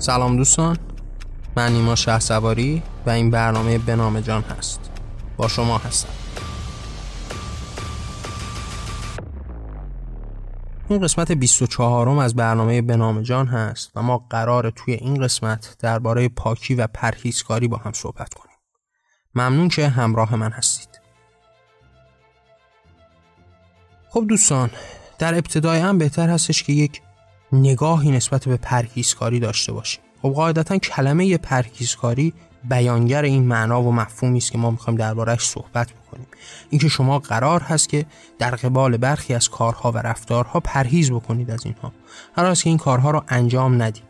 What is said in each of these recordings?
سلام دوستان. من نیما شه سواری و این برنامه به نام جان هست. با شما هستم. این قسمت 24 م از برنامه به نام جان هست و ما قرار توی این قسمت درباره پاکی و پرهیزکاری با هم صحبت کنیم. ممنون که همراه من هستید. خب دوستان در ابتدای هم بهتر هستش که یک نگاهی نسبت به پرهیزکاری داشته باشیم. خب قاعدتا کلمه پرهیزکاری بیانگر این معنا و مفهومی است که ما می‌خوایم دربارهش صحبت بکنیم. اینکه شما قرار هست که در قبال برخی از کارها و رفتارها پرهیز بکنید از اینها. قرار است که این کارها رو انجام ندید.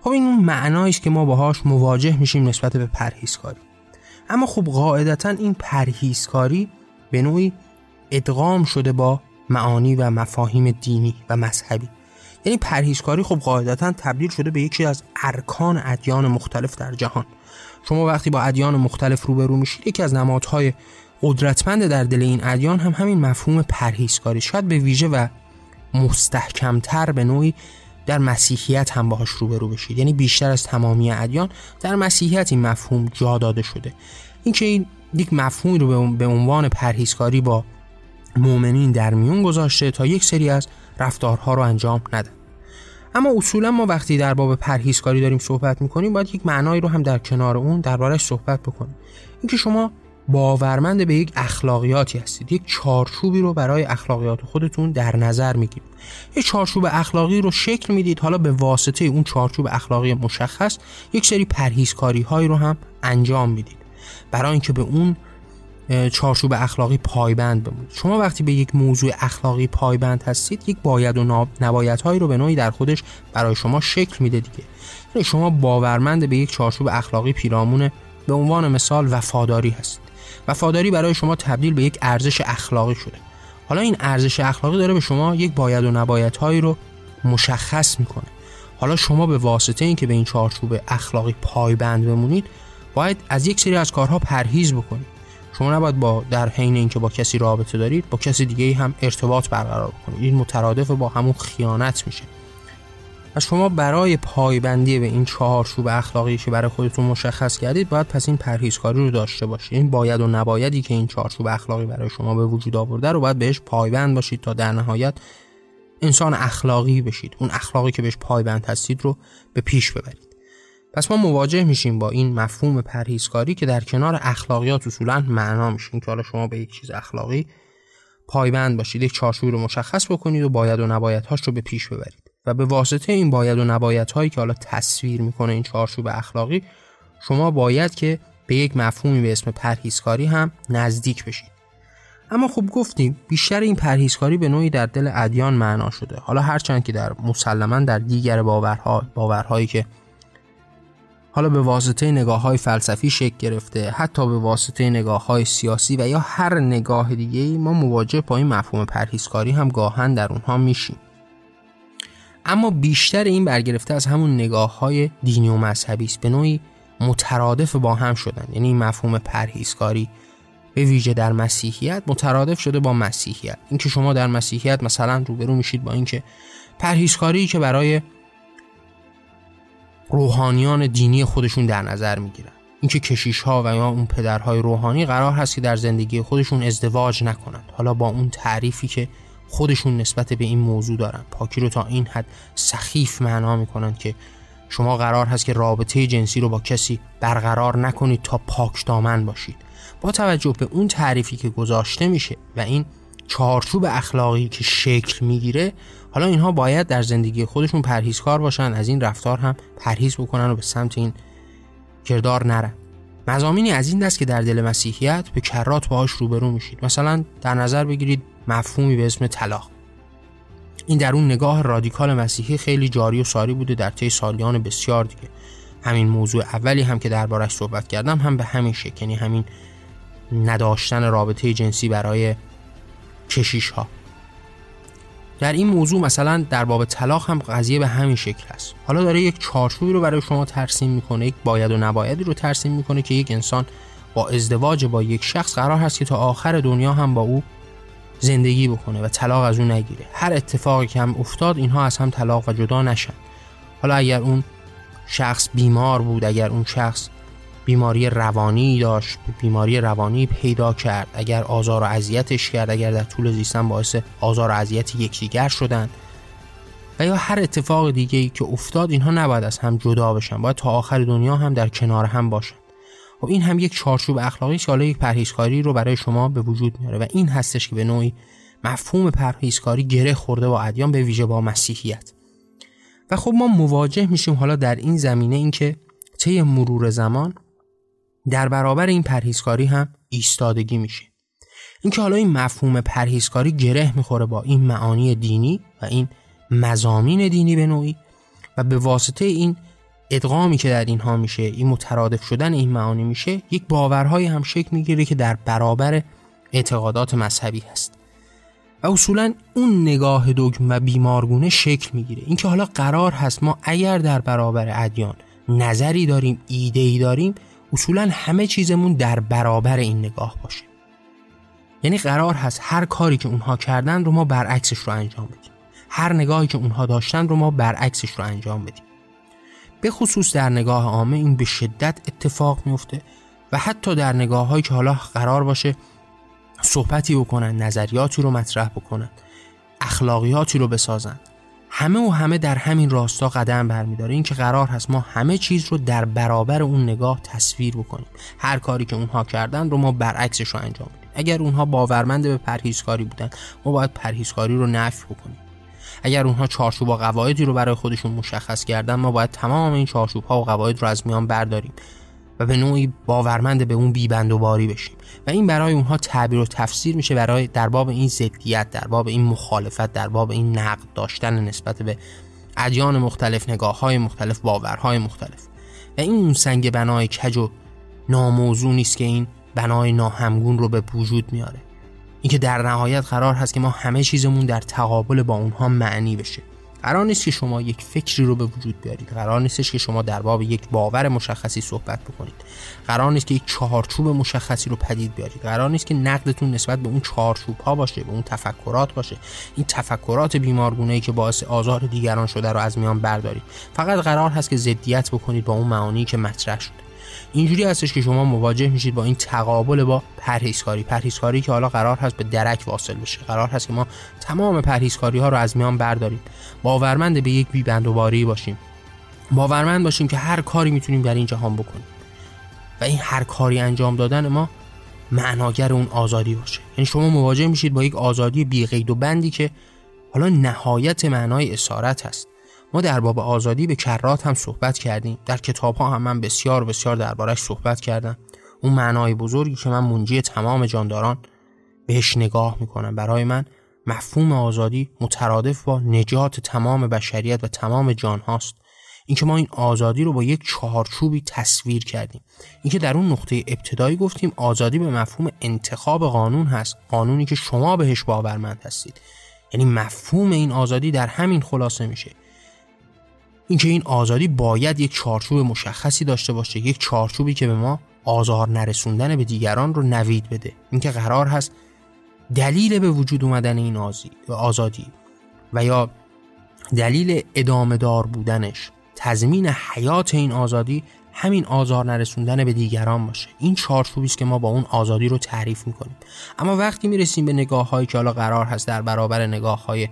خب این اون معنایی است که ما باهاش مواجه میشیم نسبت به پرهیزکاری. اما خب قاعدتا این پرهیزکاری به نوعی ادغام شده با معانی و مفاهیم دینی و مذهبی. یعنی پرهیزکاری خب قاعدتا تبدیل شده به یکی از ارکان ادیان مختلف در جهان. شما وقتی با ادیان مختلف روبرو میشید یکی از نمادهای قدرتمند در دل این ادیان هم همین مفهوم پرهیزکاری. شاید به ویژه و مستحکمتر به نوعی در مسیحیت هم باهاش روبرو بشید. یعنی بیشتر از تمامی ادیان در مسیحیت این مفهوم جا داده شده. اینکه این یک مفهومی رو به عنوان پرهیزکاری با مؤمنین در میون گذاشته تا یک سری از رفتارها رو انجام ندن اما اصولا ما وقتی در باب پرهیزکاری داریم صحبت می‌کنیم باید یک معنایی رو هم در کنار اون دربارش صحبت بکنیم. اینکه شما باورمند به یک اخلاقیاتی هستید یک چارچوبی رو برای اخلاقیات خودتون در نظر می‌گیرید. یک چارچوب اخلاقی رو شکل می‌دید حالا به واسطه اون چارچوب اخلاقی مشخص یک سری پرهیزکاری هایی رو هم انجام می‌دید. برای اینکه به اون چارچوب اخلاقی پایبند بمونید شما وقتی به یک موضوع اخلاقی پایبند هستید یک باید و نبایت هایی رو به نوعی در خودش برای شما شکل میده دیگه. یعنی شما باورمند به یک چارچوب اخلاقی پیرامون به عنوان مثال وفاداری هستید. وفاداری برای شما تبدیل به یک ارزش اخلاقی شده. حالا این ارزش اخلاقی داره به شما یک باید و نبایت هایی رو مشخص می‌کنه. حالا شما به واسطه اینکه به این چارچوب اخلاقی پایبند بمونید باید از یک سری از کارها پرهیز بکنید. شما نباید با در حین اینکه با کسی رابطه دارید با کسی دیگه هم ارتباط برقرار کنید این مترادف با همون خیانت میشه. و شما برای پایبندی به این چهارچوب اخلاقی که برای خودتون مشخص کردید باید پس این پرهیزکاری رو داشته باشید. این باید و نبایدی که این چهارچوب اخلاقی برای شما به وجود آورده رو باید بهش پایبند باشید تا در نهایت انسان اخلاقی بشید. اون اخلاقی که بهش پایبند هستید رو به پیش ببرید. پس ما مواجه میشیم با این مفهوم پرهیزکاری که در کنار اخلاقیات اصولا معنا میشین که حالا شما به یک چیز اخلاقی پایبند باشید یک چارچوبی رو مشخص بکنید و باید و نباید هاش رو به پیش ببرید. و به واسطه این باید و نباید هایی که حالا تصویر می‌کنه این چارچوب اخلاقی شما باید که به یک مفهومی به اسم پرهیزکاری هم نزدیک بشید. اما خوب گفتیم بیشتر این پرهیزکاری به نوعی در دل ادیان معنا شده. حالا هرچند که در مسلما در دیگر باورها باورهایی که حالا به واسطه نگاه های فلسفی شکل گرفته حتی به واسطه نگاه های سیاسی و یا هر نگاه دیگه ما مواجه با این مفهوم پرهیزکاری هم گاهن در اونها میشیم. اما بیشتر این برگرفته از همون نگاه های دینی و مذهبی است به نوعی مترادف با هم شدن. یعنی این مفهوم پرهیزکاری به ویژه در مسیحیت مترادف شده با مسیحیت. اینکه شما در مسیحیت مثلا روبرو میشید با اینکه پرهیزکاری که برای روحانیان دینی خودشون در نظر می‌گیرن. اینکه کشیش ها و یا اون پدرهای روحانی قرار هست که در زندگی خودشون ازدواج نکنند حالا با اون تعریفی که خودشون نسبت به این موضوع دارن. پاکی رو تا این حد سخیف معنا می‌کنند که شما قرار هست که رابطه جنسی رو با کسی برقرار نکنید تا پاک دامن باشید. با توجه به اون تعریفی که گذاشته میشه و این چارچوب اخلاقی که شکل می‌گیره حالا اینها باید در زندگی خودشون پرهیزکار باشن از این رفتار هم پرهیز بکنن و به سمت این کردار نرن. مزامینی از این دست که در دل مسیحیت به کرات باهاش روبرو میشید. مثلا در نظر بگیرید مفهومی به اسم طلاق. این در اون نگاه رادیکال مسیحی خیلی جاری و ساری بوده در طی سالیان بسیار دیگه. همین موضوع اولی هم که دربارش صحبت کردم هم به همین شکل یعنی همین نداشتن رابطه جنسی برای کشیش ها در این موضوع مثلا در باب طلاق هم قضیه به همین شکل است. حالا داره یک چارچوبی رو برای شما ترسیم می‌کنه یک باید و نبایدی رو ترسیم می‌کنه که یک انسان با ازدواج با یک شخص قرار هست که تا آخر دنیا هم با او زندگی بکنه و طلاق از او نگیره. هر اتفاقی که هم افتاد اینها از هم طلاق و جدا نشن. حالا اگر اون شخص بیمار بود اگر اون شخص بیماری روانی داشت بیماری روانی پیدا کرد. اگر آزار و اذیتش کرد اگر در طول زیستن باعث آزار و اذیت یکدیگر شدن. و یا هر اتفاق دیگه ای که افتاد اینها نباید از هم جدا بشن. باید تا آخر دنیا هم در کنار هم باشن. خب این هم یک چارچوب اخلاقی که حالا یک پرهیزکاری رو برای شما به وجود میاره. و این هستش که به نوعی مفهوم پرهیزکاری گره خورده با ادیان به ویژه با مسیحیت. و خب ما مواجه میشیم حالا در این زمینه اینکه طی مرور زمان در برابر این پرهیزکاری هم ایستادگی میشه. اینکه حالا این مفهوم پرهیزکاری گره می‌خوره با این معانی دینی و این مزامین دینی به نوعی و به واسطه این ادغامی که در اینها میشه این مترادف شدن این معانی میشه یک باورهای هم شکل می‌گیره که در برابر اعتقادات مذهبی هست. و اصولا اون نگاه دگم و بیمارگونه شکل می‌گیره. اینکه حالا قرار هست ما اگر در برابر ادیان نظری داریم ایده ای داریم اصولا همه چیزمون در برابر این نگاه باشه. یعنی قرار هست هر کاری که اونها کردن رو ما برعکسش رو انجام بدیم. هر نگاهی که اونها داشتن رو ما برعکسش رو انجام بدیم. به خصوص در نگاه عامه این به شدت اتفاق میفته و حتی در نگاه هایی که حالا قرار باشه صحبتی بکنن نظریاتی رو مطرح بکنن اخلاقیاتی رو بسازن. همه و همه در همین راستا قدم برمیداره. این که قرار هست ما همه چیز رو در برابر اون نگاه تصویر بکنیم. هر کاری که اونها کردن رو ما برعکسش رو انجام بدیم. اگر اونها باورمند به پرهیزکاری بودن ما باید پرهیزکاری رو نفی بکنیم. اگر اونها چارچوب و قواعدی رو برای خودشون مشخص کردن ما باید تمام این چارچوب ها و قواعد رو از میان برداریم. و به نوعی باورمند به اون بیبند و باری بشیم. و این برای اونها تعبیر و تفسیر میشه برای در باب این ضدیت در باب این مخالفت در باب این نقد داشتن نسبت به ادیان مختلف نگاه های مختلف باورهای مختلف. و این اون سنگ بنای کج و ناموضوع نیست که این بنای ناهمگون رو به وجود میاره. اینکه در نهایت قرار هست که ما همه چیزمون در تقابل با اونها معنی بشه. قرار نیست که شما یک فکری رو به وجود بیارید. قرار نیستش که شما در باب یک باور مشخصی صحبت بکنید. قرار نیست که یک چهارچوب مشخصی رو پدید بیارید. قرار نیست که نقدتون نسبت به اون چهارچوب ها باشه به اون تفکرات باشه. این تفکرات بیمارگونه ای که باعث آزار دیگران شده رو از میان بردارید. فقط قرار هست که ضدیت بکنید با اون معانی که مطرح شده. اینجوری هستش که شما مواجه میشید با این تقابل با پرهیزکاری. پرهیزکاری که حالا قرار هست به درک واصل بشه. قرار هست که ما تمام پرهیزکاری ها رو از میان برداریم. باورمند به یک بیبند و باری باشیم. باورمند باشیم که هر کاری می‌تونیم در این جهان بکنیم. و این هر کاری انجام دادن ما معناگر اون آزادی باشه. یعنی شما مواجه میشید با یک آزادی بی قید و بندی که حالا نهایت معنای اسارت هست. ما در باب آزادی به کرات هم صحبت کردیم. در کتاب ها هم من بسیار بسیار دربارش صحبت کردم. اون معنای بزرگی که من منجی تمام جانداران بهش نگاه می‌کنم. برای من مفهوم آزادی مترادف با نجات تمام بشریت و تمام جان هاست اینکه ما این آزادی رو با یک چهارچوبی تصویر کردیم. اینکه در اون نقطه ابتدایی گفتیم آزادی به مفهوم انتخاب قانون هست قانونی که شما بهش باورمند هستید. یعنی مفهوم این آزادی در همین خلاصه میشه. اینکه این آزادی باید یک چارچوب مشخصی داشته باشه یک چارچوبی که به ما آزار نرسوندن به دیگران رو نوید بده. اینکه قرار هست دلیل به وجود اومدن این آزادی و یا دلیل ادامه دار بودنش تضمین حیات این آزادی همین آزار نرسوندن به دیگران باشه. این چارچوبی است که ما با اون آزادی رو تعریف می‌کنیم. اما وقتی می‌رسیم به نگاه هایی که حالا قرار هست در برابر نگاه های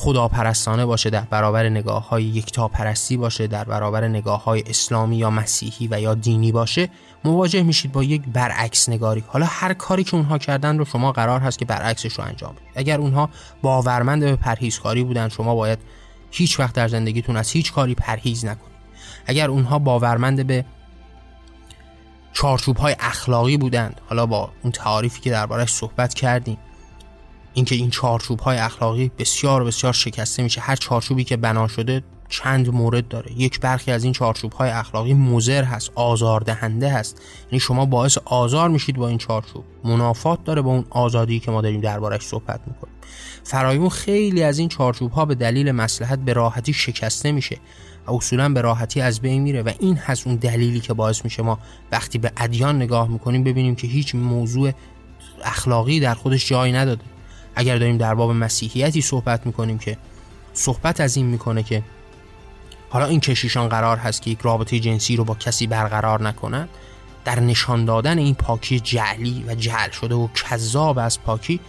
خداپرستانه باشه در برابر نگاه های یکتا پرستی باشه در برابر نگاه های اسلامی یا مسیحی و یا دینی باشه مواجه میشید با یک برعکس نگاری حالا هر کاری که اونها کردن رو شما قرار هست که برعکسش رو انجام بدید. اگر اونها باورمند به پرهیزکاری بودن شما باید هیچ وقت در زندگیتون از هیچ کاری پرهیز نکنید. اگر اونها باورمند به چارچوب های اخلاقی بودند حالا با اون تعاریفی که دربارش صحبت کردیم اینکه این چارچوب های اخلاقی بسیار بسیار شکسته میشه. هر چارچوبی که بنا شده چند مورد داره. یک برخی از این چارچوب های اخلاقی مزر هست آزاردهنده هست. یعنی شما باعث آزار میشید با این چارچوب. منافات داره با اون آزادی که ما داریم دربارش صحبت می‌کنیم. فرایمون خیلی از این چارچوب ها به دلیل مسلحت به راحتی شکسته میشه و اصولا به راحتی از بین میره و این هست اون دلیلی که باعث میشه ما وقتی به ادیان نگاه می‌کنیم ببینیم که هیچ موضوع اخلاقی در خودش جای نداده. اگر داریم در باب مسیحیتی صحبت می‌کنیم که صحبت از این می‌کنه که حالا این کشیشان قرار هست که یک رابطه جنسی رو با کسی برقرار نکنند در نشان دادن این پاکی جعلی و جعل شده و کذاب از پاکی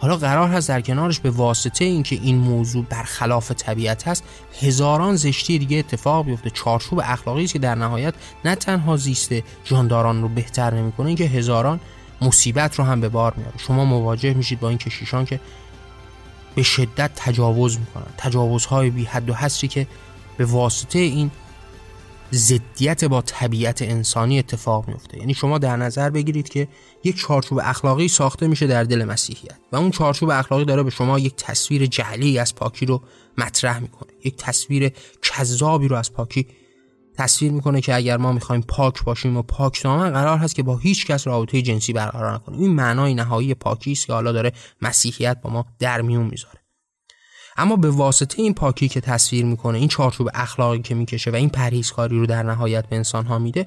حالا قرار هست در کنارش به واسطه اینکه این موضوع برخلاف طبیعت هست هزاران زشتی دیگه اتفاق بیفته. چارچوب اخلاقی است که در نهایت نه تنها زیست جانداران رو بهتر نمی‌کنه اینکه هزاران مصیبت رو هم به بار میاره شما مواجه میشید با این کشیشان که به شدت تجاوز می‌کنن. تجاوزهای بی حد و حصری که به واسطه این ضدیت با طبیعت انسانی اتفاق میفته یعنی شما در نظر بگیرید که یک چارچوب اخلاقی ساخته میشه در دل مسیحیت و اون چارچوب اخلاقی داره به شما یک تصویر جعلی از پاکی رو مطرح می‌کنه. یک تصویر کذابی رو از پاکی تصویر می‌کنه که اگر ما می‌خوایم پاک باشیم و پاک دامن قرار هست که با هیچ کس رابطه جنسی برقرار نکنیم. این معنای نهایی پاکی است که حالا داره مسیحیت با ما در میون می‌ذاره. اما به واسطه این پاکی که تصویر می‌کنه این چارچوب اخلاقی که می‌کشه و این پرهیزکاری رو در نهایت به انسان ها میده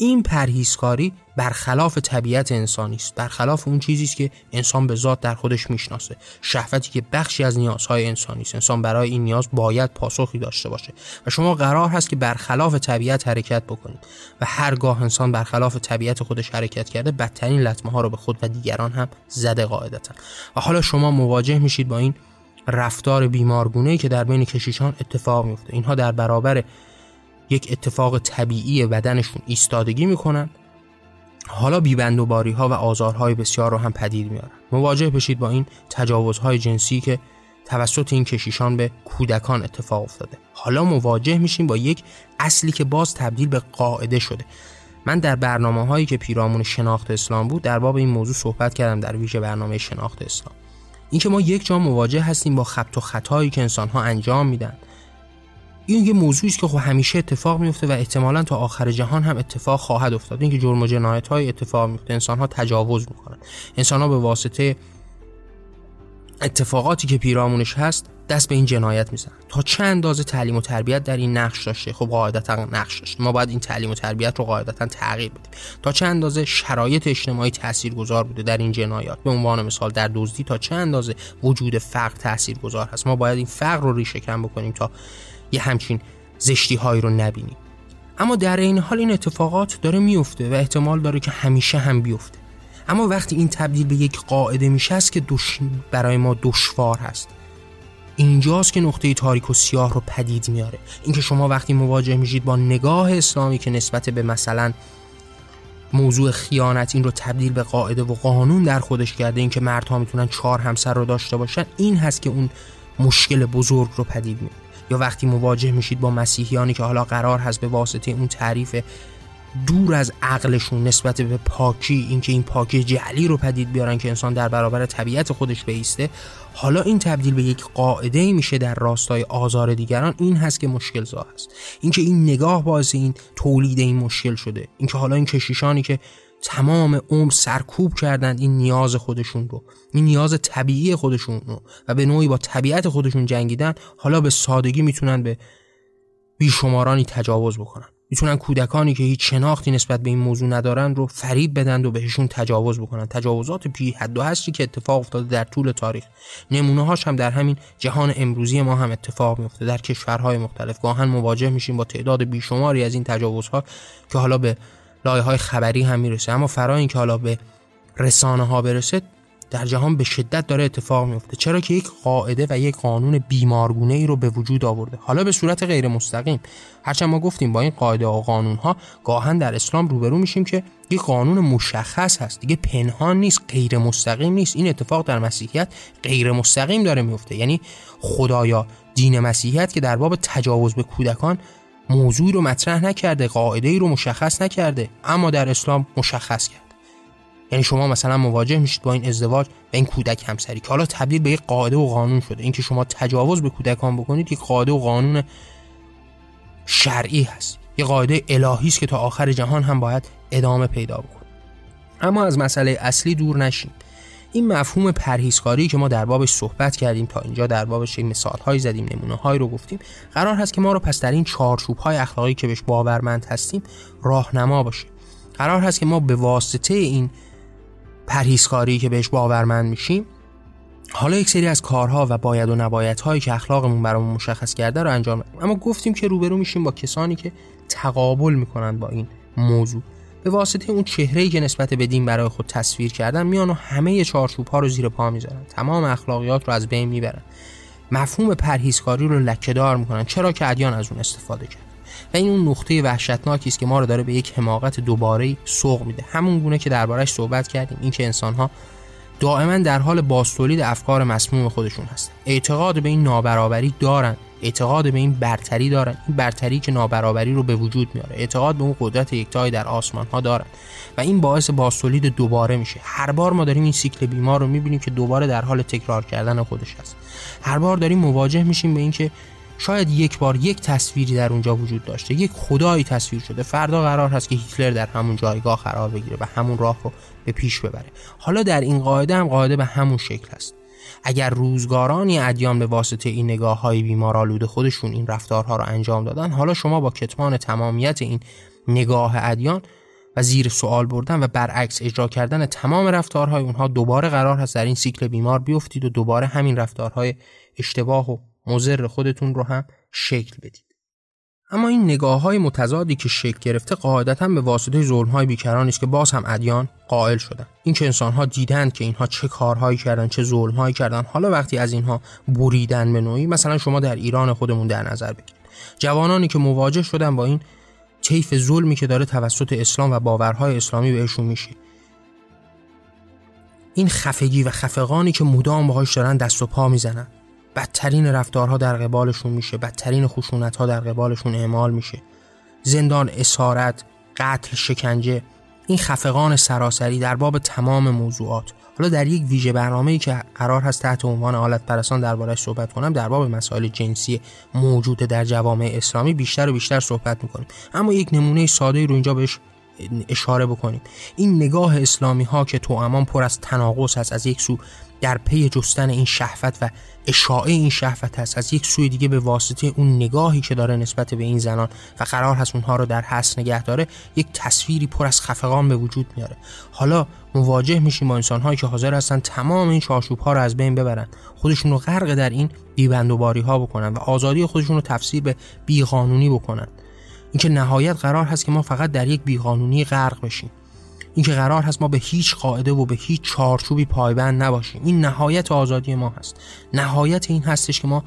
این پرهیزکاری برخلاف طبیعت انسانی است. برخلاف اون چیزی است که انسان به ذات در خودش می‌شناسه. شهوتی که بخشی از نیازهای انسانی است. انسان برای این نیاز باید پاسخی داشته باشه. و شما قرار هست که برخلاف طبیعت حرکت بکنید. و هرگاه انسان برخلاف طبیعت خودش حرکت کرده بدترین لطمه ها رو به خود و دیگران هم زده قاعدتا. و حالا شما مواجه میشید با این رفتار بیمارگونه که در بین کشیشان اتفاق میفته اینها در برابر یک اتفاق طبیعی بدنشون ایستادگی می‌کنن. حالا بیبند و باری ها و آزارهای بسیار رو هم پدید میارن مواجه بشید با این تجاوزهای جنسی که توسط این کشیشان به کودکان اتفاق افتاده. حالا مواجه میشیم با یک اصلی که باز تبدیل به قاعده شده. من در برنامه هایی که پیرامون شناخت اسلام بود در باب این موضوع صحبت کردم در ویژه برنامه شناخت اسلام. اینکه ما یک جا مواجه هستیم با خبت و خطایی که انسان ها انجام میدن. این یه موضوعی است که خب همیشه اتفاق میفته و احتمالا تا آخر جهان هم اتفاق خواهد افتاد. اینکه جرم و جنایت های اتفاق میفته انسان ها تجاوز می‌کنن. انسان ها به واسطه اتفاقاتی که پیرامونش هست دست به این جنایت می‌زنن. تا چه اندازه تعلیم و تربیت در این نقش داشته؟ خب قاعدتا نقش داشته. ما باید این تعلیم و تربیت رو قاعدتا تغییر بدیم. تا چه اندازه شرایط اجتماعی تاثیرگذار بوده در این جنایات؟ به عنوان مثال در دزدی تا چه اندازه وجود فقر تاثیرگذار هست؟ ما باید این فقر رو ریشه کن بکنیم تا یه همچین زشتی هایی رو نبینیم اما در این حال این اتفاقات داره میفته و احتمال داره که همیشه هم بیفته. اما وقتی این تبدیل به یک قاعده میشه است که دش... برای ما دشوار هست. اینجاست که نقطه تاریک و سیاه رو پدید میاره. اینکه شما وقتی مواجه میشید با نگاه اسلامی که نسبت به مثلا موضوع خیانت این رو تبدیل به قاعده و قانون در خودش کرده اینکه مردها می‌تونن چهار همسر رو داشته باشن این هست که اون مشکل بزرگ رو پدید میاره. یا وقتی مواجه میشید با مسیحیانی که حالا قرار هست به واسطه اون تعریف دور از عقلشون نسبت به پاکی اینکه این پاکی جعلی رو پدید بیارن که انسان در برابر طبیعت خودش بیسته حالا این تبدیل به یک قاعده میشه در راستای آزار دیگران. این هست که مشکل زا هست. اینکه این نگاه باز این تولید این مشکل شده. اینکه حالا این کشیشانی که تمام عمر سرکوب کردند این نیاز خودشون رو این نیاز طبیعی خودشون رو و به نوعی با طبیعت خودشون جنگیدن حالا به سادگی می‌تونن به بیشمارانی تجاوز بکنن. می‌تونن کودکانی که هیچ شناختی نسبت به این موضوع ندارن رو فریب بدن و بهشون تجاوز بکنن. تجاوزات بی حد و هستی که اتفاق افتاده در طول تاریخ. نمونه هاش هم در همین جهان امروزی ما هم اتفاق میفته در کشورهای مختلف گاهن مواجه میشیم با تعداد بیشماری از این تجاوزها که حالا به لایه های خبری هم می‌رسه. اما فرا که حالا به رسانه ها برسه در جهان به شدت داره اتفاق میفته چرا که یک قاعده و یک قانون بیمارگونه ای رو به وجود آورده. حالا به صورت غیر مستقیم هرچند ما گفتیم با این قاعده و قانون ها گاهن در اسلام روبرو میشیم که یک قانون مشخص هست. دیگه پنهان نیست غیر مستقیم نیست. این اتفاق در مسیحیت غیر مستقیم داره میفته یعنی خدایا دین مسیحیت که در باب تجاوز به کودکان موضوعی رو مطرح نکرده قاعده ای رو مشخص نکرده اما در اسلام مشخص کرد یعنی شما مثلا مواجه میشید با این ازدواج و این کودک همسری که حالا تبدیل به یک قاعده و قانون شده. اینکه شما تجاوز به کودکان بکنید یک قاعده و قانون شرعی هست. یه قاعده الهی است که تا آخر جهان هم باید ادامه پیدا بکنه. اما از مسئله اصلی دور نشیم این مفهوم پرهیزکاری که ما در بابش صحبت کردیم تا اینجا در بابش مثال هایی زدیم نمونه هایی رو گفتیم قرار هست که ما رو پس در این چارچوب های اخلاقی که بهش باورمند هستیم راهنما باشه قرار هست که ما به واسطه این پرهیزکاری که بهش باورمند میشیم حالا یک سری از کارها و باید و نباید هایی که اخلاقمون برامون مشخص کرده رو انجام اما گفتیم که روبرو میشیم با کسانی که تقابل می‌کنن با این موضوع. به واسطه اون چهره‌ای که نسبت به دین برای خود تصویر کردن میان و همه چارچوب ها رو زیر پا می‌ذارن. تمام اخلاقیات رو از بین می‌برن. مفهوم پرهیزکاری رو لکهدار می‌کنن. چرا که ادیان از اون استفاده کرد و این اون نقطه وحشتناکی است که ما رو داره به یک حماقت دوباره سوق میده. همون گونه که دربارش صحبت کردیم. اینکه انسان ها دائما در حال باستولید افکار مسموم خودشون هستن. اعتقاد به این نابرابری دارن. اعتقاد به این برتری دارن. این برتری که نابرابری رو به وجود میاره. اعتقاد به اون قدرت یکتایی در آسمان ها دارن. و این باعث باستولید دوباره میشه. هر بار ما داریم این سیکل بیمار رو می‌بینیم که دوباره در حال تکرار کردن خودش هست. هر بار داریم مواجه میشیم به اینکه شاید یک بار یک تصویری در اونجا وجود داشته. یک خدایی تصویر شده. فردا قرار هست که هیتلر در همون جایگاه قرار بگیره و همون راه رو به پیش ببره. حالا در این قاعده هم قاعده به همون شکل هست اگر روزگارانی ادیان به واسطه این نگاه های بیمارآلود خودشون این رفتارها رو انجام دادن حالا شما با کتمان تمامیت این نگاه ادیان و زیر سوال بردن و برعکس اجرا کردن تمام رفتارهای اونها دوباره قرار هست در این سیکل بیمار بیفتید و دوباره همین رفتارهای اشتباه و مضر خودتون رو هم شکل بدید. اما این نگاه های متضادی که شکل گرفته قاعدتا به واسطه ظلم های بیکرانی است که باز هم ادیان قائل شدن. این که انسان ها دیدند که اینها چه کارهایی کردن چه ظلم هایی کردن حالا وقتی از اینها بریدن به نوعی مثلا شما در ایران خودمون در نظر بگیرید. جوانانی که مواجه شدن با این طیف ظلمی که داره توسط اسلام و باورهای اسلامی بهشون میشه. این خفگی و خفقانی که مدام باهاش دارن دست و پا می‌زنن. بدترین رفتارها در قبالشون میشه بدترین خشونت ها در قبالشون اعمال میشه. زندان اسارت قتل شکنجه این خفقان سراسری در باب تمام موضوعات. حالا در یک ویژه برنامه ای که قرار هست تحت عنوان حالت پرستان دربارش صحبت کنم در باب مسائل جنسی موجود در جوامع اسلامی بیشتر و بیشتر صحبت می‌کنیم. اما یک نمونه ساده رو اینجا بهش اشاره بکنیم. این نگاه اسلامی ها که تو امان پر از تناقض هست از یک سو در پی جستن این شهوت و اشاعه این شهوت هست از یک سوی دیگه به واسطه اون نگاهی که داره نسبت به این زنان و قرار هست اونها رو در حس نگه داره یک تصویری پر از خفقان به وجود میاره. حالا مواجه میشیم با انسانهایی که حاضر هستن تمام این چارچوب ها رو از بین ببرن خودشون رو غرق در این دیبندوباری ها بکنن و آزادی خودشون رو تفسیر به بیقانونی بکنن. اینکه نهایت قرار هست که ما فقط در یک بیقانونی غرق بشیم. اینکه قرار هست ما به هیچ قاعده و به هیچ چارچوبی پایبند نباشیم. این نهایت آزادی ما هست. نهایت این هستش که ما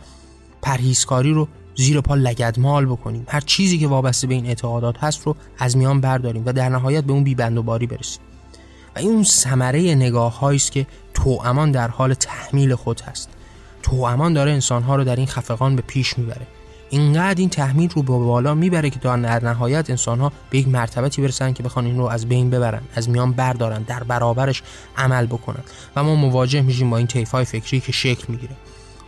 پرهیزکاری رو زیر پا لگدمال بکنیم. هر چیزی که وابسته به این اعتقادات هست رو از میان برداریم و در نهایت به اون بیبند و باری برسیم. و این اون ثمره نگاه است که امان در حال تحمیل خود هست. امان داره انسانها رو در این خفقان به پیش می‌بره. اینقدر این تحمیل رو به بالا می‌بره که در نهایت انسان ها به یک مرتبتی برسن که بخوان این رو از بین ببرن از میان بردارن در برابرش عمل بکنن. و ما مواجه میشیم با این های فکری که شکل می‌گیره.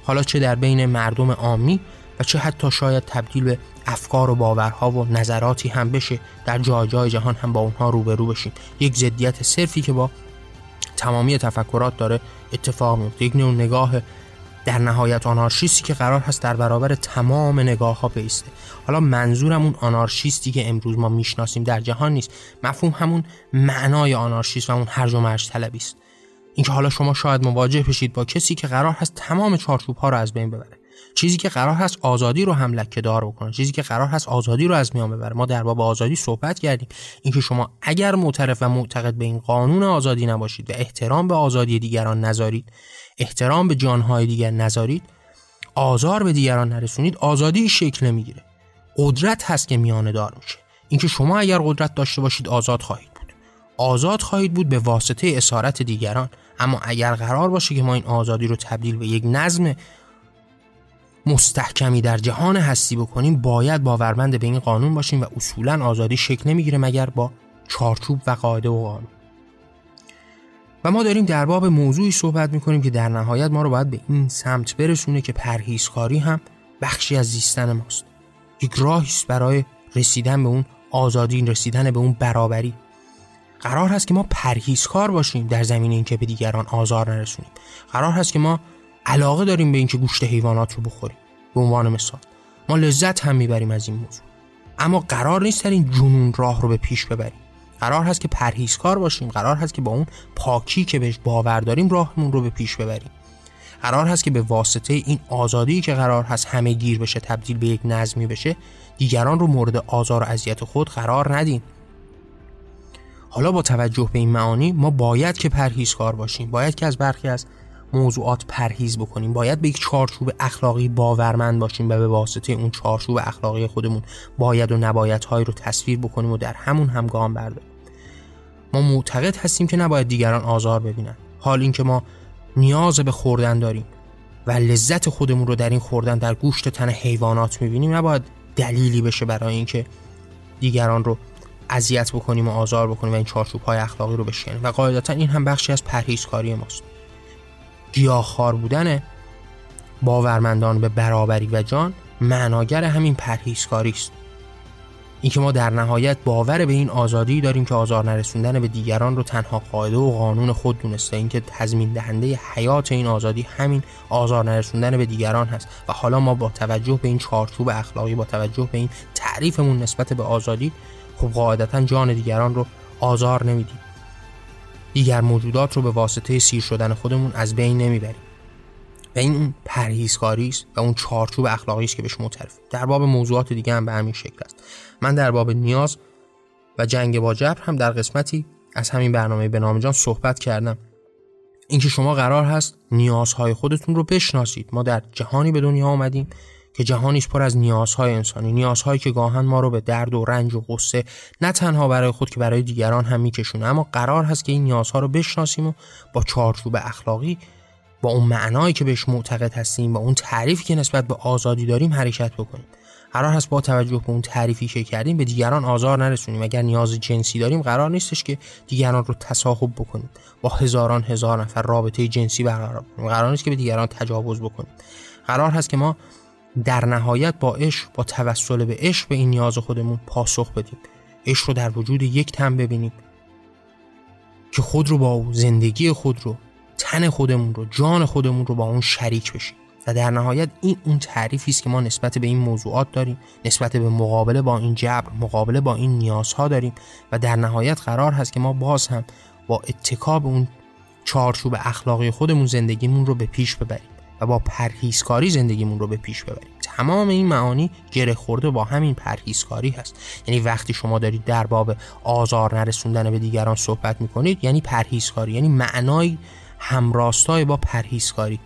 حالا چه در بین مردم عامی و چه حتی شاید تبدیل به افکار و باورها و نظراتی هم بشه در جای جای جهان هم با اونها روبرو بشیم. یک ضدیت صرفی که با تمامی تفکرات داره اتفاق میفته یک نوع نگاه در نهایت آنارشیستی که قرار هست در برابر تمام نگاه ها بیسته. حالا منظورم اون آنارشیستی که امروز ما می‌شناسیم در جهان نیست. مفهوم همون معنای آنارشیست و اون هرج و مرج طلبی است. اینکه حالا شما شاید مواجه بشید با کسی که قرار هست تمام چارچوب ها رو از بین ببره. چیزی که قرار هست آزادی رو هم لکه دار بکنه. چیزی که قرار هست آزادی رو از میان ببره. ما در باب آزادی صحبت کردیم. اینکه شما اگر معترف و معتقد به این قانون آزادی نباشید و احترام به آزادی دیگران نذارید احترام به جانهای دیگر نذارید آزار به دیگران نرسونید آزادی شکل نمی‌گیره. قدرت هست که میانه دار میشه. اینکه شما اگر قدرت داشته باشید آزاد خواهید بود. آزاد خواهید بود به واسطه اسارت دیگران. اما اگر قرار باشه که ما این آزادی رو تبدیل به یک نظم مستحکمی در جهان هستی بکنیم باید باورمند به این قانون باشیم و اصولا آزادی شکل نمی‌گیره مگر با چارچوب و قاعده و قانون. و ما داریم در باب موضوعی صحبت می‌کنیم که در نهایت ما رو باید به این سمت برسونه که پرهیزکاری هم بخشی از زیستن ماست. یک راهی برای رسیدن به اون آزادی رسیدن به اون برابری. قرار هست که ما پرهیزکار باشیم در زمین اینکه به دیگران آزار نرسونیم. قرار هست که ما علاقه داریم به اینکه گوشت حیوانات رو بخوریم. به عنوان مثال. ما لذت هم می‌بریم از این موضوع. اما قرار نیست در این جنون راه رو به پیش ببریم. قرار هست که پرهیزکار باشیم قرار هست که با اون پاکی که بهش باور داریم راهمون رو به پیش ببریم. قرار هست که به واسطه این آزادی که قرار هست همه گیر بشه تبدیل به یک نظمی بشه دیگران رو مورد آزار و اذیت خود قرار ندین. حالا با توجه به این معانی ما باید که پرهیزکار باشیم. باید که از برخی از موضوعات پرهیز بکنیم. باید به یک چارچوب اخلاقی باورمند باشیم و به واسطه اون چارچوب اخلاقی خودمون باید و نباید های رو تصویر بکنیم و در همون هم گام برداریم. ما معتقد هستیم که نباید دیگران آزار ببینن. حال اینکه ما نیاز به خوردن داریم و لذت خودمون رو در این خوردن در گوشت تن حیوانات می‌بینیم نباید دلیلی بشه برای اینکه دیگران رو اذیت بکنیم و آزار بکنیم و این چارچوب های اخلاقی رو بشکنیم. و قاعدتا این هم بخشی از پرهیزکاری ماست. گیاهخوار بودن باورمندان به برابری و جان معناگر همین پرهیزکاری است اینکه ما در نهایت باور به این آزادی داریم که آزار نرسوندن به دیگران رو تنها قاعده و قانون خود دونسته. اینکه تضمین دهنده حیات این آزادی همین آزار نرسوندن به دیگران هست. و حالا ما با توجه به این چارچوب اخلاقی با توجه به این تعریفمون نسبت به آزادی خب قاعدتا جان دیگران رو آزار نمیدیم. دیگر موجودات رو به واسطه سیر شدن خودمون از بین نمی‌بریم. و این اون پرهیزکاری و اون چارچوب اخلاقی است که بهش معترفیم در باب موضوعات دیگه هم به همین شکل است. من در باب نیاز و جنگ با جبر هم در قسمتی از همین برنامه به نام جان صحبت کردم. اینکه شما قرار هست نیازهای خودتون رو بشناسید. ما در جهانی به دنیا آمدیم که جهانی پر از نیازهای انسانی. نیازهایی که گاهن ما رو به درد و رنج و غصه نه تنها برای خود که برای دیگران هم میکشونه اما قرار هست که این نیازها رو بشناسیم و با چارچوب اخلاقی با اون معنایی که بهش معتقد هستیم با اون تعریفی که نسبت به آزادی داریم حرکت بکنیم. قرار هست با توجه به اون تعریفی که کردیم به دیگران آزار نرسونیم. اگر نیاز جنسی داریم قرار نیستش که دیگران رو تصاحب بکنیم. با هزاران هزار نفر رابطه جنسی برقرار کنیم قرار نیست که به دیگران تجاوز بکنیم. قرار هست که ما در نهایت با عشق با توسل به عشق به این نیاز خودمون پاسخ بدیم. عشق رو در وجود یک تن ببینیم که خود رو با زندگی خود رو تن خودمون رو جان خودمون رو با اون شریک بشیم. و در نهایت این اون تعریفی است که ما نسبت به این موضوعات داریم نسبت به مقابله با این جبر مقابله با این نیازها داریم. و در نهایت قرار هست که ما باز هم با اتکاب اون چارچوب اخلاقی خودمون زندگیمون رو به پیش ببریم. و با پرهیزکاری زندگیمون رو به پیش ببریم. تمام این معانی گره خورده با همین پرهیزکاری هست. یعنی وقتی شما دارید در باب آزار نرسوندن به دیگران صحبت می‌کنید یعنی پرهیزکاری یعنی معنای همراستای با پرهیزکاری.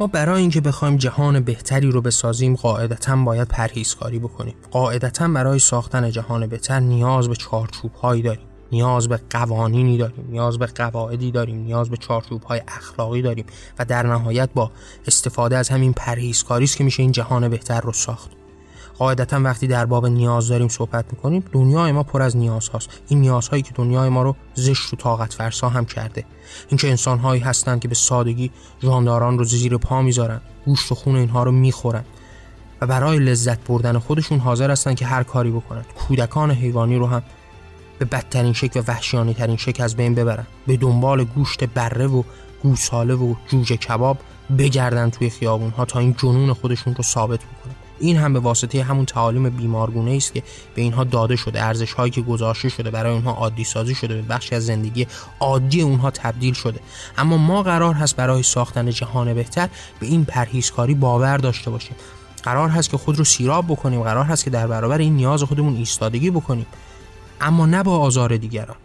ما برای اینکه بخوایم جهان بهتری رو بسازیم قاعدتا باید پرهیزکاری بکنیم. قاعدتا برای ساختن جهان بهتر نیاز به چارچوب هایی داریم. نیاز به قوانینی داریم نیاز به قواعدی داریم نیاز به چارچوب های اخلاقی داریم و در نهایت با استفاده از همین پرهیزکاری است که میشه این جهان بهتر رو ساخت. قاعدتا وقتی در باب نیاز داریم صحبت می‌کنیم دنیای ما پر از نیاز هاست. این نیازهایی که دنیای ما رو زشت و طاقت فرسا هم کرده. اینکه انسان هایی هستند که به سادگی جانداران رو زیر پا می‌ذارن گوشت و خون اینها رو می‌خورن و برای لذت بردن خودشون حاضر هستند که هر کاری بکنند کودکان حیوانی رو هم به بدترین شکل و وحشیانی ترین شکل از بین ببرن. به دنبال گوشت بره و گوساله و جوجه کباب بگردن توی خیابون ها تا این جنون خودشون رو ثابت بکنن. این هم به واسطه همون تعالیم بیمارگونه است که به اینها داده شده ارزش هایی که گذاشته شده برای اونها عادی سازی شده به بخشی از زندگی عادی اونها تبدیل شده. اما ما قرار هست برای ساختن جهان بهتر به این پرهیزکاری باور داشته باشیم. قرار هست که خود رو سیراب بکنیم قرار هست که در برابر این نیاز خودمون ایستادگی بکنیم. اما نه با آزار دیگران.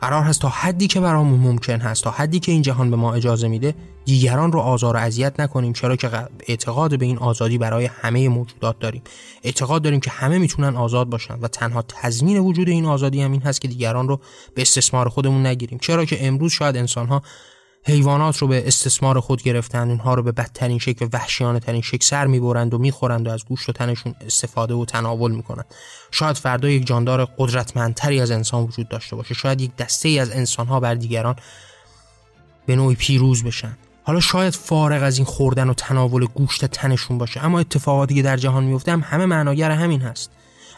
قرار هست تا حدی که برامون ممکن هست تا حدی که این جهان به ما اجازه میده دیگران رو آزار و اذیت نکنیم چرا که اعتقاد به این آزادی برای همه موجودات داریم. اعتقاد داریم که همه می‌تونن آزاد باشن و تنها تضمین وجود این آزادی هم این هست که دیگران رو به استثمار خودمون نگیریم. چرا که امروز شاید انسانها حیوانات رو به استثمار خود گرفتن اونها رو به بدترین شکل و وحشیانه ترین شکل سر می‌برند و می‌خورند و از گوشت و تنشون استفاده و تناول می‌کنند. شاید فردا یک جاندار قدرتمندتری از انسان وجود داشته باشه. شاید یک دسته ای از انسانها بر دیگران به نوعی پیروز بشن. حالا شاید فارغ از این خوردن و تناول گوشت تنشون باشه. اما اتفاقاتی که در جهان میفته هم همه معناگر همین هست.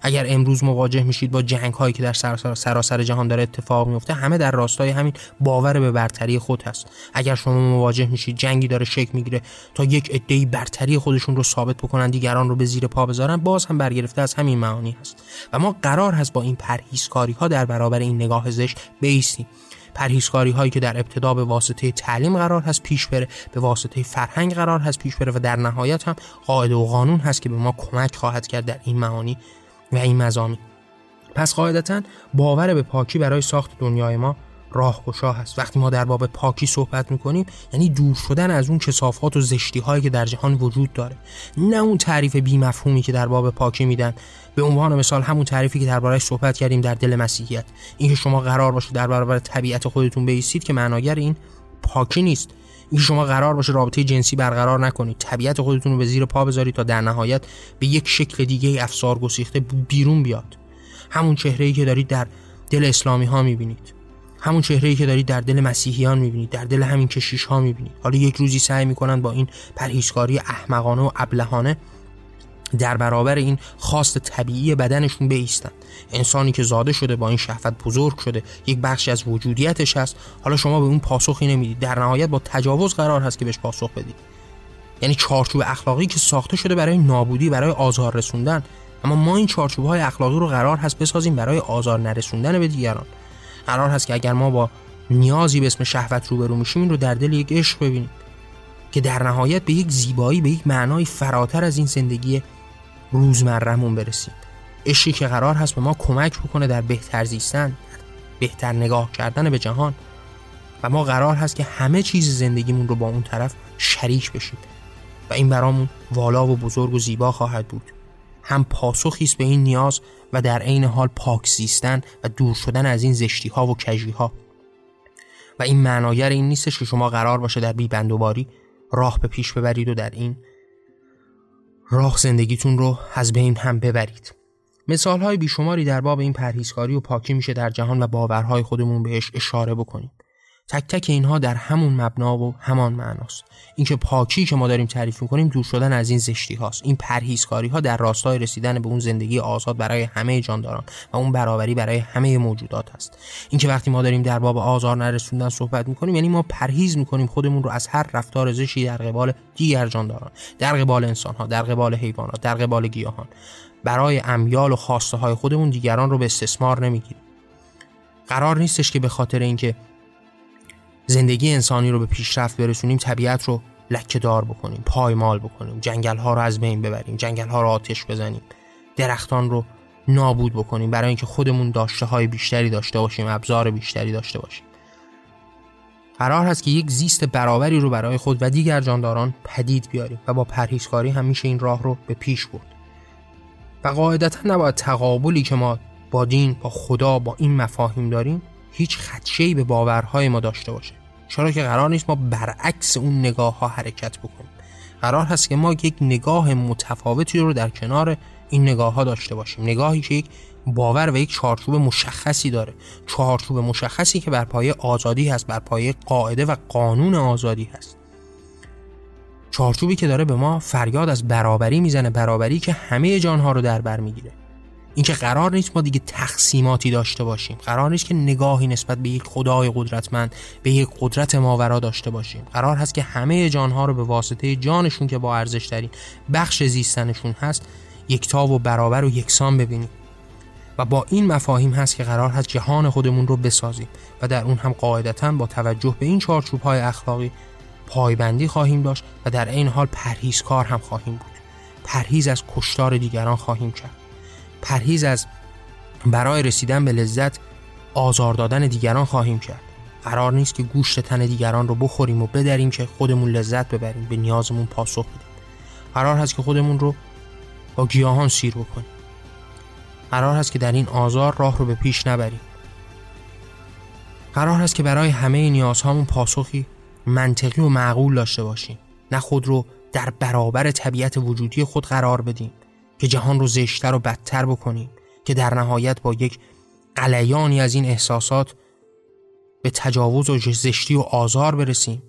اگر امروز مواجه میشید با جنگ هایی که در سراسر, سراسر جهان داره اتفاق میفته همه در راستای همین باور به برتری خود هست. اگر شما مواجه میشید جنگی داره شکل می‌گیره تا یک عده‌ای برتری خودشون رو ثابت بکنن دیگران رو به زیر پا بذارن باز هم برگرفته از همین معانی هست. و ما قرار هست با این پرهیزکاری ها در برابر این نگاه زشت بیستیم. پرهیزکاری هایی که در ابتدا به واسطه تعلیم قرار هست پیش بره به واسطه فرهنگ قرار هست پیش بره و در نهایت هم قاعده و قانون هست که به ما کمک خواهد کرد در این معانی و این مزامی. پس قاعدتا باور به پاکی برای ساخت دنیای ما راهگشا هست. وقتی ما در باب پاکی صحبت می‌کنیم یعنی دور شدن از اون کسافات و زشتی هایی که در جهان وجود داره. نه اون تعریف بی مفهومی که در باب پاکی میدن. به عنوان مثال همون تعریفی که دربارهش صحبت کردیم در دل مسیحیت. اینکه شما قرار باشه در برابر طبیعت خودتون بیستید که معناگر این پاکی نیست. شما قرار باشه رابطه جنسی برقرار نکنید. طبیعت خودتون رو به زیر پا بذارید تا در نهایت به یک شکل دیگه افسار گسیخته بیرون بیاد. همون چهره که دارید در دل اسلامی ها می‌بینید. همون چهره که دارید در دل مسیحیان می‌بینید در دل همین کشیش ها می‌بینید. حالا یک روزی سعی می‌کنن با این پرهیزکاری احمقانه و ابلهانه در برابر این خواست طبیعی بدنشون بیستن. انسانی که زاده شده با این شهوت بزرگ شده یک بخش از وجودیتش هست. حالا شما به اون پاسخی نمی‌دید. در نهایت با تجاوز قرار هست که بهش پاسخ بدید. یعنی چارچوب اخلاقی که ساخته شده برای نابودی برای آزار رسوندن. اما ما این چارچوب های اخلاقی رو قرار هست بسازیم برای آزار نرسوندن به دیگران. قرار هست که اگر ما با نیازی به اسم شهوت روبرو میشیم این رو در دل یک عشق ببینیم. که در نهایت به یک زیبایی به یک معنای فراتر از این زندگی روزمرهمون برسیم. عشقی که قرار هست به ما کمک بکنه در بهتر زیستن بهتر نگاه کردن به جهان. و ما قرار هست که همه چیز زندگیمون رو با اون طرف شریک بشیم. و این برامون والا و بزرگ و زیبا خواهد بود. هم پاسخی است به این نیاز و در عین حال پاک زیستن و دور شدن از این زشتی ها و کجی ها و این معناگر این نیستش که شما قرار باشه در بیبندوباری راه به پیش ببرید و در این راه زندگیتون رو از بین هم ببرید. مثال های بیشماری در باب این پرهیزکاری و پاکی میشه در جهان و باورهای خودمون بهش اشاره بکنیم. تک تک اینها در همون مبنا و همان معناست. اینکه پاکی که ما داریم تعریف می‌کنیم دور شدن از این زشتی هاست. این پرهیزکاری ها در راستای رسیدن به اون زندگی آزاد برای همه جانداران و اون برابری برای همه موجودات هست. اینکه وقتی ما داریم در باب آزار نرسوندن صحبت می‌کنیم یعنی ما پرهیز می‌کنیم خودمون رو از هر رفتار زشتی در قبال دیگر جانداران در قبال انسان ها در قبال حیوانات در قبال گیاهان. برای امیال و خواسته های خودمون دیگران رو به استثمار نمی‌گیریم. قرار نیستش که به خاطر اینکه زندگی انسانی رو به پیشرفت برسونیم طبیعت رو لکه دار بکنیم پایمال بکنیم جنگل ها رو از بین ببریم جنگل ها رو آتش بزنیم درختان رو نابود بکنیم برای اینکه خودمون داشته های بیشتری داشته باشیم ابزار بیشتری داشته باشیم. قرار هست که یک زیست برابری رو برای خود و دیگر جانداران پدید بیاریم و با پرهیزکاری هم میشه این راه رو به پیش برد. و قاعدتا نباید تقابلی که ما با دین با خدا با این مفاهیم داریم هیچ خدشه‌ای به باورهای ما داشته باشه. چرا که قرار نیست ما برعکس اون نگاه ها حرکت بکنیم. قرار هست که ما یک نگاه متفاوتی رو در کنار این نگاه ها داشته باشیم. نگاهی که یک باور و یک چارچوب مشخصی داره. چارچوب مشخصی که بر پایه آزادی هست بر پایه قاعده و قانون آزادی هست. چارچوبی که داره به ما فریاد از برابری می‌زنه برابری که همه جانها رو در بر می‌گیره. اینکه قرار نیست ما دیگه تقسیماتی داشته باشیم. قرار نیست که نگاهی نسبت به یک خدای قدرتمند به یک قدرت ماورا داشته باشیم. قرار هست که همه جانها رو به واسطه جانشون که با ارزش ترین بخش زیستنشون هست یکتا و برابر و یکسان ببینیم. و با این مفاهیم هست که قرار هست جهان خودمون رو بسازیم و در اون هم قاعدتا با توجه به این چارچوب های اخلاقی پایبندی خواهیم داشت و در این حال پرهیزکار هم خواهیم بود. پرهیز از کشتار دیگران خواهیم کرد. پرهیز از برای رسیدن به لذت آزار دادن دیگران خواهیم کرد. قرار نیست که گوشت تن دیگران رو بخوریم و بدریم که خودمون لذت ببریم. به نیازمون پاسخ بدیم. قرار هست که خودمون رو با گیاهان سیر بکنیم. قرار هست که در این آزار راه رو به پیش نبریم. قرار هست که برای همه نیازهامون پاسخی منطقی و معقول داشته باشیم. نه خود رو در برابر طبیعت وجودی خود قرار بدیم. که جهان رو زشتر و بدتر بکنیم که در نهایت با یک قلیانی از این احساسات به تجاوز و زشتی و آزار برسیم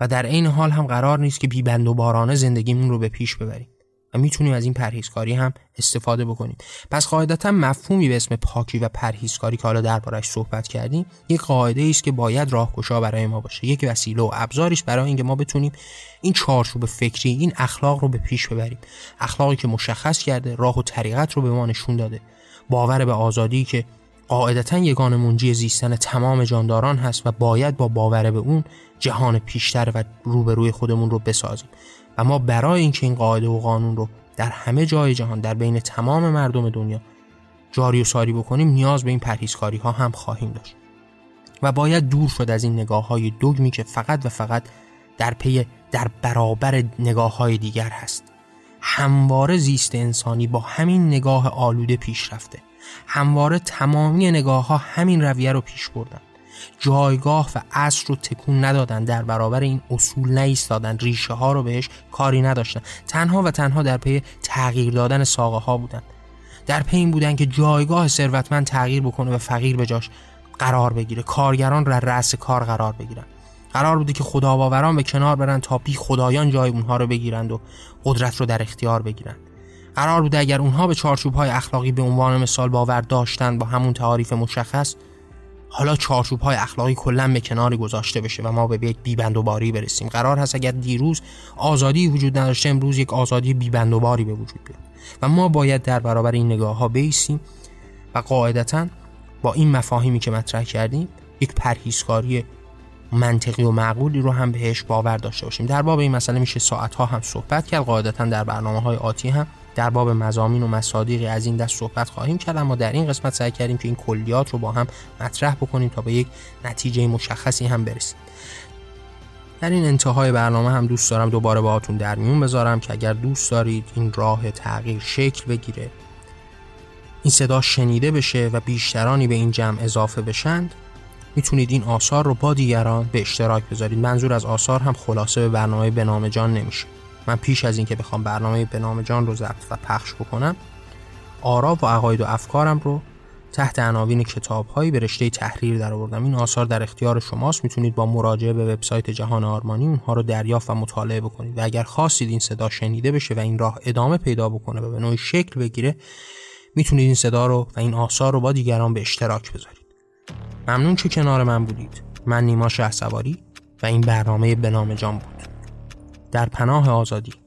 و در این حال هم قرار نیست که بیبند و بارانه زندگیمون رو به پیش ببریم. و می‌تونیم از این پرهیزکاری هم استفاده بکنیم. پس قاعدتا مفهومی به اسم پاکی و پرهیزکاری که حالا دربارش صحبت کردیم یک قاعده است که باید راهگشا برای ما باشه. یک وسیله و ابزاریش برای اینکه ما بتونیم این چارچوب فکری این اخلاق رو به پیش ببریم. اخلاقی که مشخص کرده راه و طریقت رو به ما نشون داده. باور به آزادی که قاعدتا یگان منجی زیستن تمام جانداران هست و باید با باور به اون جهان پیشتر و روبروی خودمون رو بسازیم. و ما برای اینکه این قاعده و قانون رو در همه جای جهان در بین تمام مردم دنیا جاری و ساری بکنیم نیاز به این پرهیزکاری ها هم خواهیم داشت. و باید دور شد از این نگاه های دوگمی که فقط و فقط در پی در برابر نگاه های دیگر هست. همواره زیست انسانی با همین نگاه آلوده پیش رفته. همواره تمامی نگاه ها همین رویه رو پیش بردن. جایگاه و اصل رو تکون ندادن در برابر این اصول نیستادن ریشه ها رو بهش کاری نداشتن. تنها و تنها در پی تغییر دادن ساقه ها بودن. در پی این بودن که جایگاه ثروتمند تغییر بکنه و فقیر به جاش قرار بگیره. کارگران را رأس کار قرار بگیرن. قرار بوده که خدا باوران به کنار برن تا بی خدایان جای اونها رو بگیرند و قدرت رو در اختیار بگیرند قرار بوده اگر اونها به چارچوب های اخلاقی به عنوان مثال باور داشتند با همون تعاریف مشخص حالا چارچوب های اخلاقی کلا به کنار گذاشته بشه و ما به یک بیبند و برسیم. قرار هست اگر دیروز آزادی وجود نداشته امروز یک آزادی بیبند و به وجود بیاد. و ما باید در برابر این نگاه ها بیسیم و قاعدتا با این مفاهیمی که مطرح کردیم یک پرهیزکاری منطقی و معقولی رو هم بهش باور داشته باشیم. در باب این مسئله میشه ساعت ها هم صحبت کرد. قاعدتا در برنامه های آتی هم در باب مزامین و مصادیقی از این دست صحبت خواهیم کرد اما در این قسمت سعی کردیم که این کلیات رو با هم مطرح بکنیم تا به یک نتیجه مشخصی هم برسیم. در این انتهای برنامه هم دوست دارم دوباره باهاتون در میون بذارم که اگر دوست دارید این راه تغییر شکل بگیره این صدا شنیده بشه و بیشترانی به این جمع اضافه بشند می‌تونید این آثار رو با دیگران به اشتراک بذارید. منظور از آثار هم خلاصه به برنامه به نام جان نمیشه. من پیش از اینکه بخوام برنامه به نام جان رو ضبط و پخش بکنم آرا و عقاید و افکارم رو تحت عناوین کتابهایی به رشته تحریر در آوردم این آثار در اختیار شماست. می‌تونید با مراجعه به وبسایت جهان آرمانی اونها رو دریافت و مطالعه بکنید. و اگر خواستید این صدا شنیده بشه و این راه ادامه پیدا بکنه و به نوعی شکل بگیره می‌تونید این صدا رو و این آثار رو با دیگران به اشتراک بذارید. ممنون که کنار من بودید. من نیما شه و این برنامه به نام جان بود. در پناه آزادی.